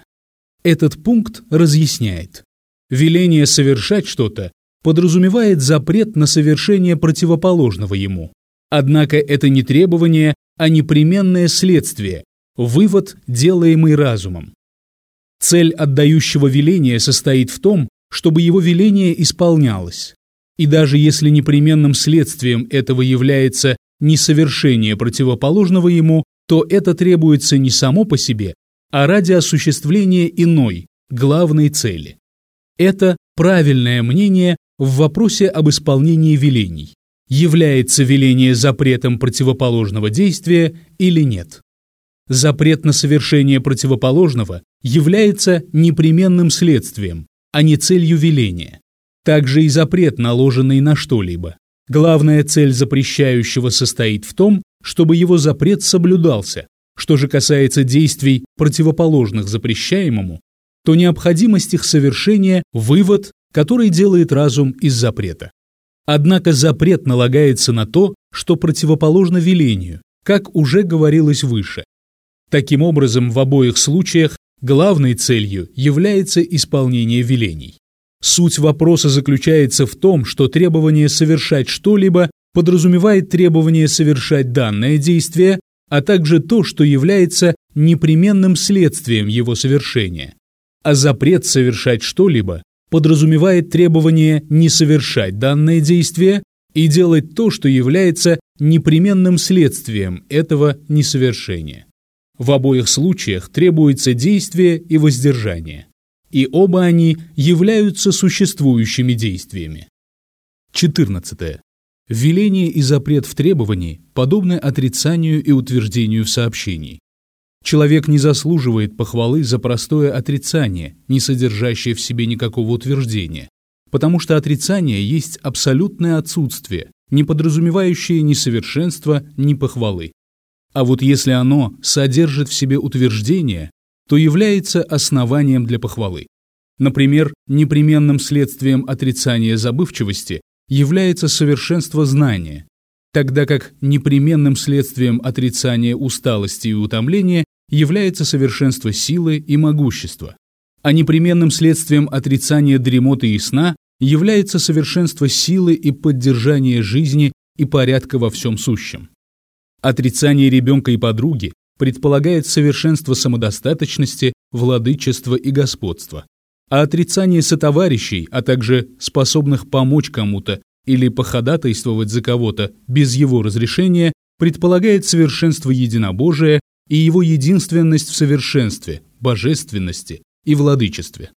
Этот пункт разъясняет. Веление совершать что-то подразумевает запрет на совершение противоположного ему. Однако это не требование, а непременное следствие, вывод, делаемый разумом. Цель отдающего веления состоит в том, чтобы его веление исполнялось. И даже если непременным следствием этого является несовершение противоположного ему, то это требуется не само по себе, а ради осуществления иной, главной цели. Это правильное мнение в вопросе об исполнении велений. Является веление запретом противоположного действия или нет? Запрет на совершение противоположного является непременным следствием, а не целью веления. Также и запрет, наложенный на что-либо. Главная цель запрещающего состоит в том, чтобы его запрет соблюдался. Что же касается действий, противоположных запрещаемому, то необходимость их совершения – вывод, который делает разум из запрета. Однако запрет налагается на то, что противоположно велению, как уже говорилось выше. Таким образом, в обоих случаях главной целью является исполнение велений. Суть вопроса заключается в том, что требование совершать что-либо подразумевает требование совершать данное действие, а также то, что является непременным следствием его совершения. А запрет совершать что-либо подразумевает требование не совершать данное действие и делать то, что является непременным следствием этого несовершения. В обоих случаях требуется действие и воздержание, и оба они являются существующими действиями. 14. Веление и запрет в требовании подобны отрицанию и утверждению в сообщении. Человек не заслуживает похвалы за простое отрицание, не содержащее в себе никакого утверждения, потому что отрицание есть абсолютное отсутствие, не подразумевающее ни совершенства, ни похвалы. А вот если оно содержит в себе утверждение, то является основанием для похвалы. Например, непременным следствием отрицания забывчивости является совершенство знания, тогда как непременным следствием отрицания усталости и утомления является совершенство силы и могущества, а непременным следствием отрицания дремоты и сна является совершенство силы и поддержания жизни и порядка во всем сущем. Отрицание ребенка и подруги предполагает совершенство самодостаточности, владычества и господства. А отрицание сотоварищей, а также способных помочь кому-то или походатайствовать за кого-то без его разрешения, предполагает совершенство единобожия и его единственность в совершенстве, божественности и владычестве.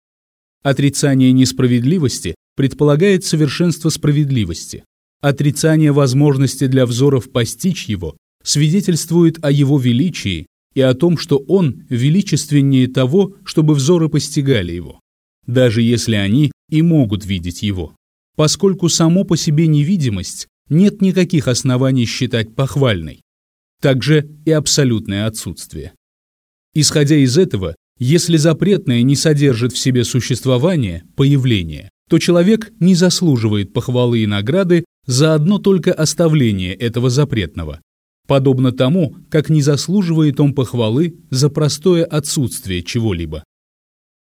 Отрицание несправедливости предполагает совершенство справедливости. Отрицание возможности для взоров постичь его свидетельствует о его величии и о том, что он величественнее того, чтобы взоры постигали его, даже если они и могут видеть его, поскольку само по себе невидимость нет никаких оснований считать похвальной, также и абсолютное отсутствие. Исходя из этого, если запретное не содержит в себе существование, появление, то человек не заслуживает похвалы и награды за одно только оставление этого запретного, подобно тому, как не заслуживает он похвалы за простое отсутствие чего-либо.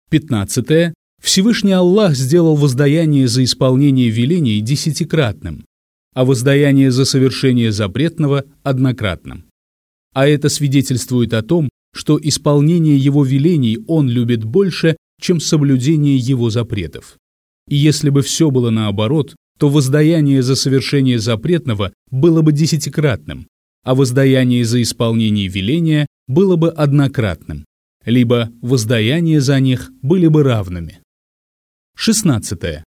15. Всевышний Аллах сделал воздаяние за исполнение велений десятикратным, а воздаяние за совершение запретного – однократным. А это свидетельствует о том, что исполнение его велений он любит больше, чем соблюдение его запретов. И если бы все было наоборот, то воздаяние за совершение запретного было бы десятикратным, а воздаяние за исполнение веления было бы однократным, либо воздаяние за них были бы равными. 16.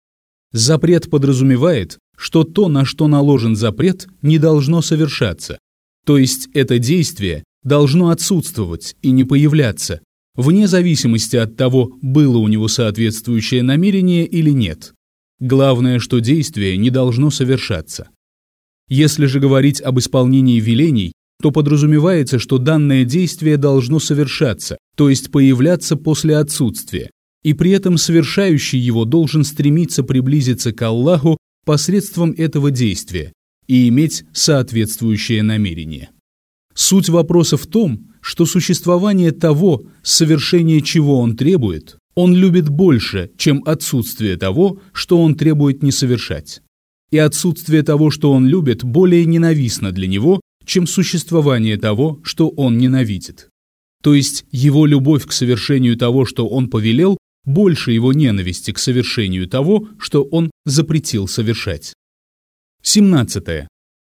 Запрет подразумевает, что то, на что наложен запрет, не должно совершаться, то есть это действие должно отсутствовать и не появляться, вне зависимости от того, было у него соответствующее намерение или нет. Главное, что действие не должно совершаться. Если же говорить об исполнении велений, то подразумевается, что данное действие должно совершаться, то есть появляться после отсутствия, и при этом совершающий его должен стремиться приблизиться к Аллаху посредством этого действия и иметь соответствующее намерение. Суть вопроса в том, что существование того, совершение чего он требует, он любит больше, чем отсутствие того, что он требует не совершать. И отсутствие того, что он любит, более ненавистно для него, чем существование того, что он ненавидит. То есть его любовь к совершению того, что он повелел, больше его ненависти к совершению того, что он запретил совершать. 17.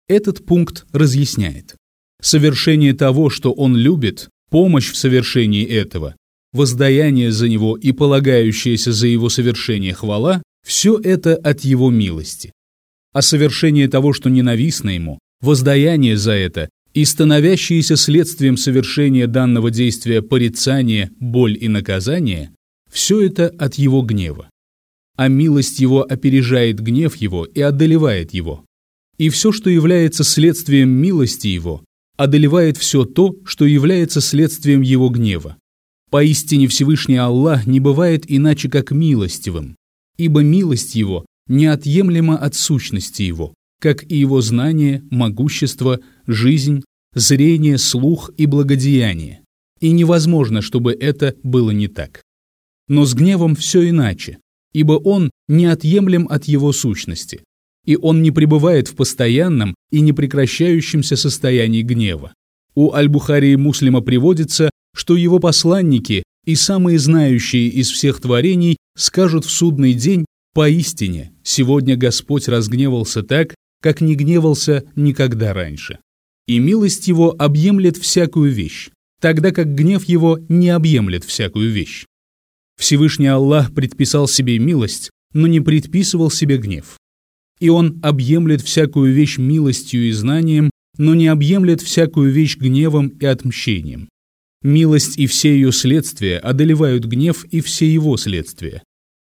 Этот пункт разъясняет. Совершение того, что он любит, помощь в совершении этого, воздаяние за него и полагающаяся за его совершение хвала – все это от его милости. А совершение того, что ненавистно ему, воздаяние за это и становящиеся следствием совершения данного действия порицание, боль и наказание – все это от его гнева. А милость его опережает гнев его и одолевает его. И все, что является следствием милости его, одолевает все то, что является следствием его гнева. Поистине Всевышний Аллах не бывает иначе, как милостивым, ибо милость его неотъемлема от сущности его, как и его знание, могущество, жизнь, зрение, слух и благодеяние. И невозможно, чтобы это было не так. Но с гневом все иначе, ибо он неотъемлем от его сущности, и он не пребывает в постоянном и непрекращающемся состоянии гнева. У Аль-Бухари и Муслима приводится, что его посланники и самые знающие из всех творений скажут в судный день «Поистине, сегодня Господь разгневался так, как не гневался никогда раньше. И милость его объемлет всякую вещь, тогда как гнев его не объемлет всякую вещь. Всевышний Аллах предписал себе милость, но не предписывал себе гнев и он объемлет всякую вещь милостью и знанием, но не объемлет всякую вещь гневом и отмщением. Милость и все ее следствия одолевают гнев и все его следствия.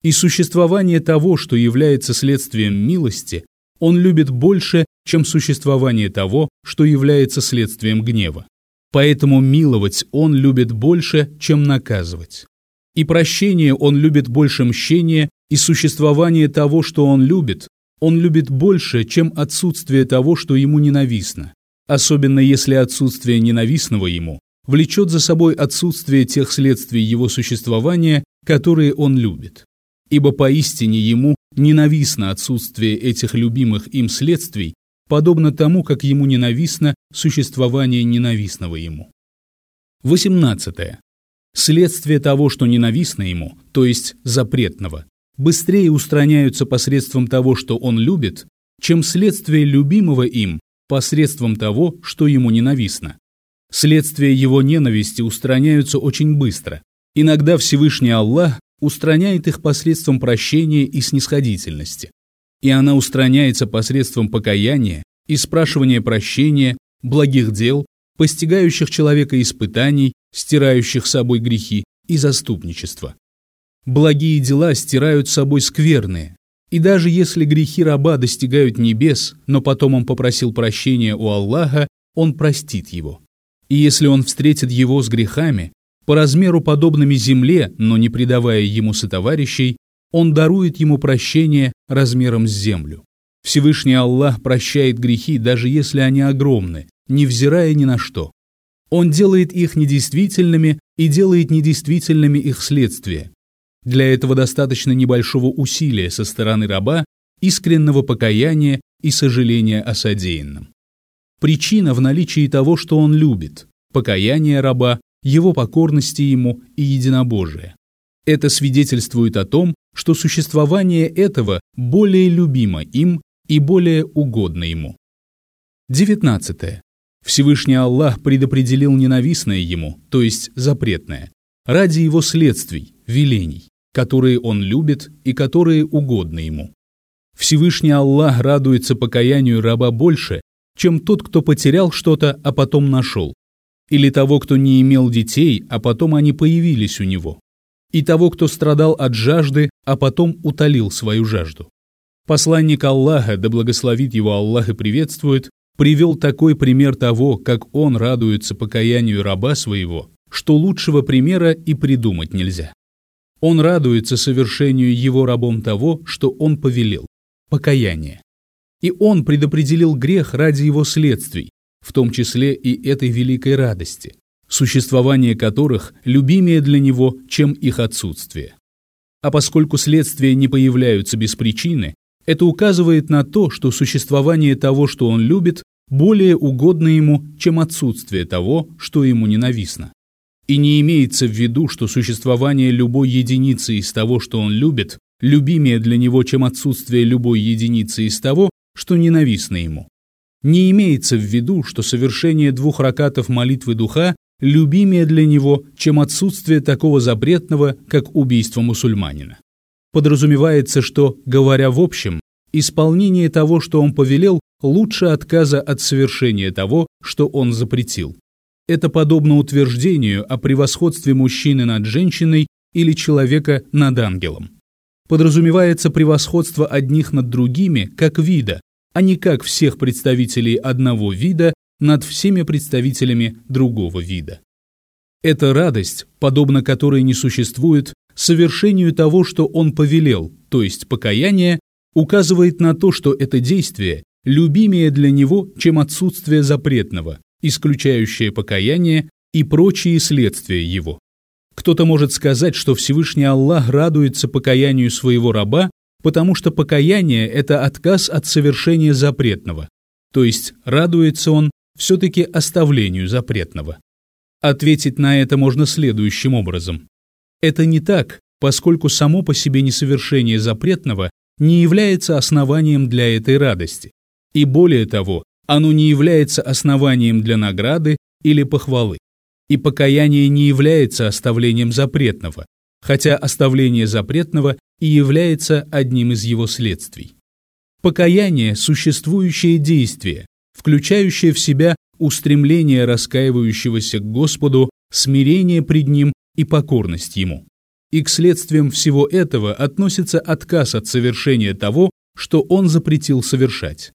И существование того, что является следствием милости, он любит больше, чем существование того, что является следствием гнева. Поэтому миловать он любит больше, чем наказывать. И прощение он любит больше мщения, и существование того, что он любит, он любит больше, чем отсутствие того, что ему ненавистно, особенно если отсутствие ненавистного ему влечет за собой отсутствие тех следствий его существования, которые он любит. Ибо поистине ему ненавистно отсутствие этих любимых им следствий, подобно тому, как ему ненавистно существование ненавистного ему. 18. Следствие того, что ненавистно ему, то есть запретного, быстрее устраняются посредством того, что он любит, чем следствие любимого им посредством того, что ему ненавистно. Следствия его ненависти устраняются очень быстро. Иногда Всевышний Аллах устраняет их посредством прощения и снисходительности. И она устраняется посредством покаяния и спрашивания прощения, благих дел, постигающих человека испытаний, стирающих собой грехи и заступничества. Благие дела стирают собой скверные. И даже если грехи раба достигают небес, но потом он попросил прощения у Аллаха, он простит его. И если он встретит его с грехами, по размеру подобными земле, но не предавая ему сотоварищей, он дарует ему прощение размером с землю. Всевышний Аллах прощает грехи, даже если они огромны, невзирая ни на что. Он делает их недействительными и делает недействительными их следствия, для этого достаточно небольшого усилия со стороны раба, искреннего покаяния и сожаления о содеянном. Причина в наличии того, что он любит, покаяние раба, его покорности ему и единобожие. Это свидетельствует о том, что существование этого более любимо им и более угодно ему. 19. Всевышний Аллах предопределил ненавистное ему, то есть запретное, ради его следствий, велений которые он любит и которые угодны ему. Всевышний Аллах радуется покаянию раба больше, чем тот, кто потерял что-то, а потом нашел, или того, кто не имел детей, а потом они появились у него, и того, кто страдал от жажды, а потом утолил свою жажду. Посланник Аллаха, да благословит его Аллах и приветствует, привел такой пример того, как он радуется покаянию раба своего, что лучшего примера и придумать нельзя. Он радуется совершению его рабом того, что он повелел – покаяние. И он предопределил грех ради его следствий, в том числе и этой великой радости, существование которых любимее для него, чем их отсутствие. А поскольку следствия не появляются без причины, это указывает на то, что существование того, что он любит, более угодно ему, чем отсутствие того, что ему ненавистно. И не имеется в виду, что существование любой единицы из того, что он любит, любимее для него, чем отсутствие любой единицы из того, что ненавистно ему. Не имеется в виду, что совершение двух ракатов молитвы духа любимее для него, чем отсутствие такого запретного, как убийство мусульманина. Подразумевается, что, говоря в общем, исполнение того, что он повелел, лучше отказа от совершения того, что он запретил. Это подобно утверждению о превосходстве мужчины над женщиной или человека над ангелом. Подразумевается превосходство одних над другими как вида, а не как всех представителей одного вида над всеми представителями другого вида. Эта радость, подобно которой не существует, совершению того, что он повелел, то есть покаяние, указывает на то, что это действие любимее для него, чем отсутствие запретного, исключающее покаяние и прочие следствия его. Кто-то может сказать, что Всевышний Аллах радуется покаянию своего раба, потому что покаяние – это отказ от совершения запретного, то есть радуется он все-таки оставлению запретного. Ответить на это можно следующим образом. Это не так, поскольку само по себе несовершение запретного не является основанием для этой радости. И более того, оно не является основанием для награды или похвалы. И покаяние не является оставлением запретного, хотя оставление запретного и является одним из его следствий. Покаяние – существующее действие, включающее в себя устремление раскаивающегося к Господу, смирение пред Ним и покорность Ему. И к следствиям всего этого относится отказ от совершения того, что Он запретил совершать.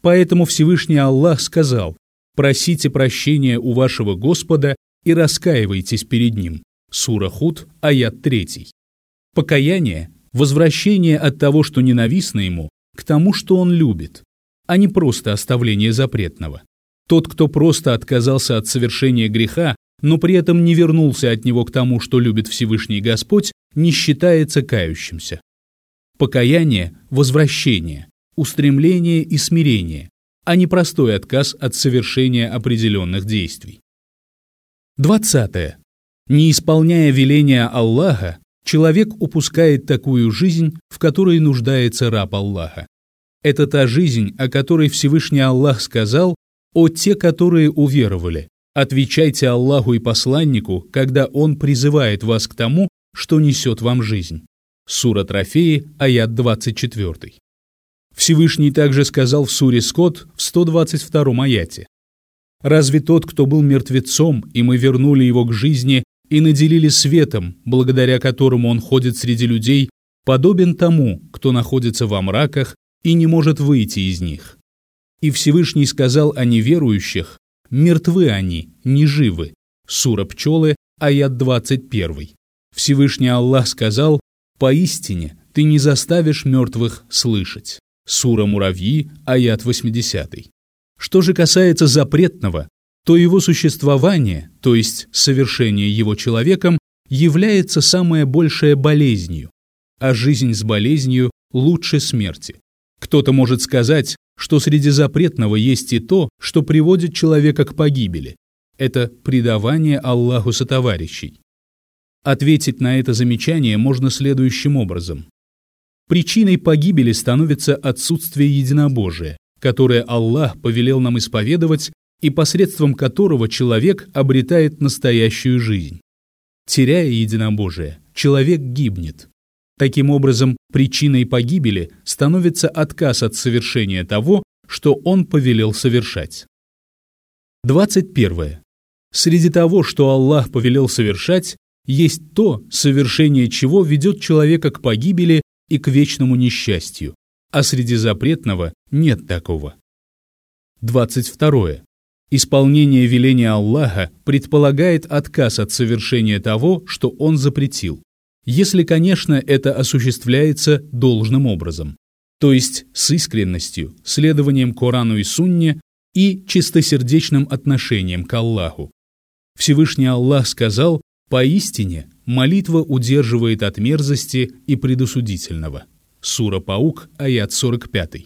Поэтому Всевышний Аллах сказал, «Просите прощения у вашего Господа и раскаивайтесь перед Ним». Сура Худ, аят 3. Покаяние – возвращение от того, что ненавистно Ему, к тому, что Он любит, а не просто оставление запретного. Тот, кто просто отказался от совершения греха, но при этом не вернулся от него к тому, что любит Всевышний Господь, не считается кающимся. Покаяние – возвращение, устремление и смирение, а не простой отказ от совершения определенных действий. 20. Не исполняя веления Аллаха, человек упускает такую жизнь, в которой нуждается раб Аллаха. Это та жизнь, о которой Всевышний Аллах сказал «О те, которые уверовали, отвечайте Аллаху и посланнику, когда Он призывает вас к тому, что несет вам жизнь». Сура Трофеи, аят 24. Всевышний также сказал в суре Скот в 122 аяте. «Разве тот, кто был мертвецом, и мы вернули его к жизни и наделили светом, благодаря которому он ходит среди людей, подобен тому, кто находится во мраках и не может выйти из них?» И Всевышний сказал о неверующих, «Мертвы они, не живы». Сура Пчелы, аят 21. Всевышний Аллах сказал, «Поистине ты не заставишь мертвых слышать». Сура Муравьи, аят 80. Что же касается запретного, то его существование, то есть совершение его человеком, является самая большая болезнью, а жизнь с болезнью лучше смерти. Кто-то может сказать, что среди запретного есть и то, что приводит человека к погибели. Это предавание Аллаху сотоварищей. Ответить на это замечание можно следующим образом. Причиной погибели становится отсутствие единобожия, которое Аллах повелел нам исповедовать и посредством которого человек обретает настоящую жизнь. Теряя единобожие, человек гибнет. Таким образом, причиной погибели становится отказ от совершения того, что он повелел совершать. 21. Среди того, что Аллах повелел совершать, есть то, совершение чего ведет человека к погибели и к вечному несчастью, а среди запретного нет такого. 22. Исполнение веления Аллаха предполагает отказ от совершения того, что Он запретил, если, конечно, это осуществляется должным образом, то есть с искренностью, следованием Корану и Сунне и чистосердечным отношением к Аллаху. Всевышний Аллах сказал, «Поистине молитва удерживает от мерзости и предосудительного». Сура Паук, аят 45.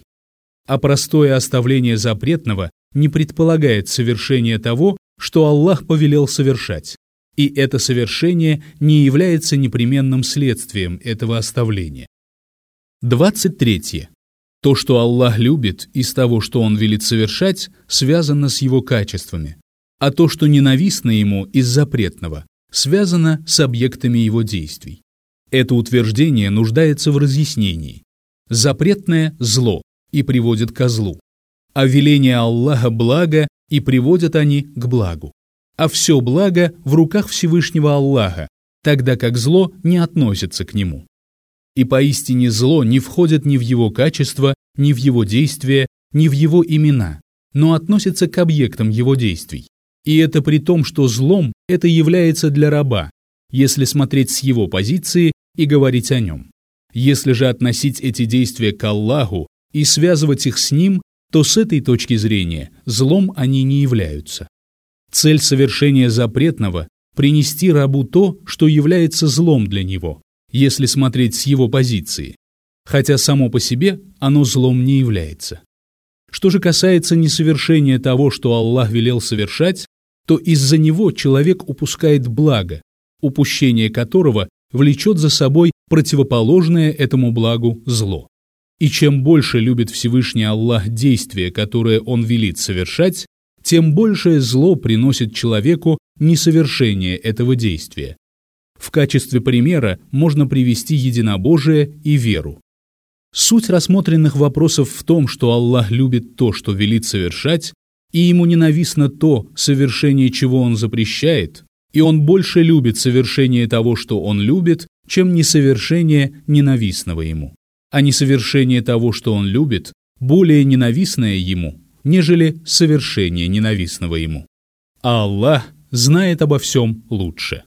А простое оставление запретного не предполагает совершение того, что Аллах повелел совершать, и это совершение не является непременным следствием этого оставления. 23. То, что Аллах любит из того, что Он велит совершать, связано с Его качествами, а то, что ненавистно Ему из запретного, связано с объектами Его действий. Это утверждение нуждается в разъяснении. Запретное – зло и приводит ко злу, а веление Аллаха – благо и приводят они к благу. А все благо в руках Всевышнего Аллаха, тогда как зло не относится к нему. И поистине зло не входит ни в его качество, ни в его действия, ни в его имена, но относится к объектам его действий. И это при том, что злом это является для раба, если смотреть с его позиции и говорить о нем. Если же относить эти действия к Аллаху и связывать их с ним, то с этой точки зрения злом они не являются. Цель совершения запретного – принести рабу то, что является злом для него, если смотреть с его позиции, хотя само по себе оно злом не является. Что же касается несовершения того, что Аллах велел совершать, то из-за него человек упускает благо, упущение которого влечет за собой противоположное этому благу зло. И чем больше любит Всевышний Аллах действия, которые Он велит совершать, тем большее зло приносит человеку несовершение этого действия. В качестве примера можно привести единобожие и веру. Суть рассмотренных вопросов в том, что Аллах любит то, что велит совершать, и ему ненавистно то, совершение чего он запрещает, и он больше любит совершение того, что он любит, чем несовершение ненавистного ему. А несовершение того, что он любит, более ненавистное ему, нежели совершение ненавистного ему. А Аллах знает обо всем лучше.